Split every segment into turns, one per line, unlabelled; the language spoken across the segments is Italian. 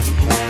Bye.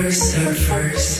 Surfers, surfers.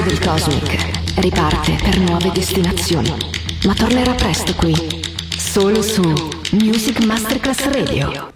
L'astronave del Cosmic riparte per nuove destinazioni, ma tornerà presto qui, solo su Music Masterclass Radio.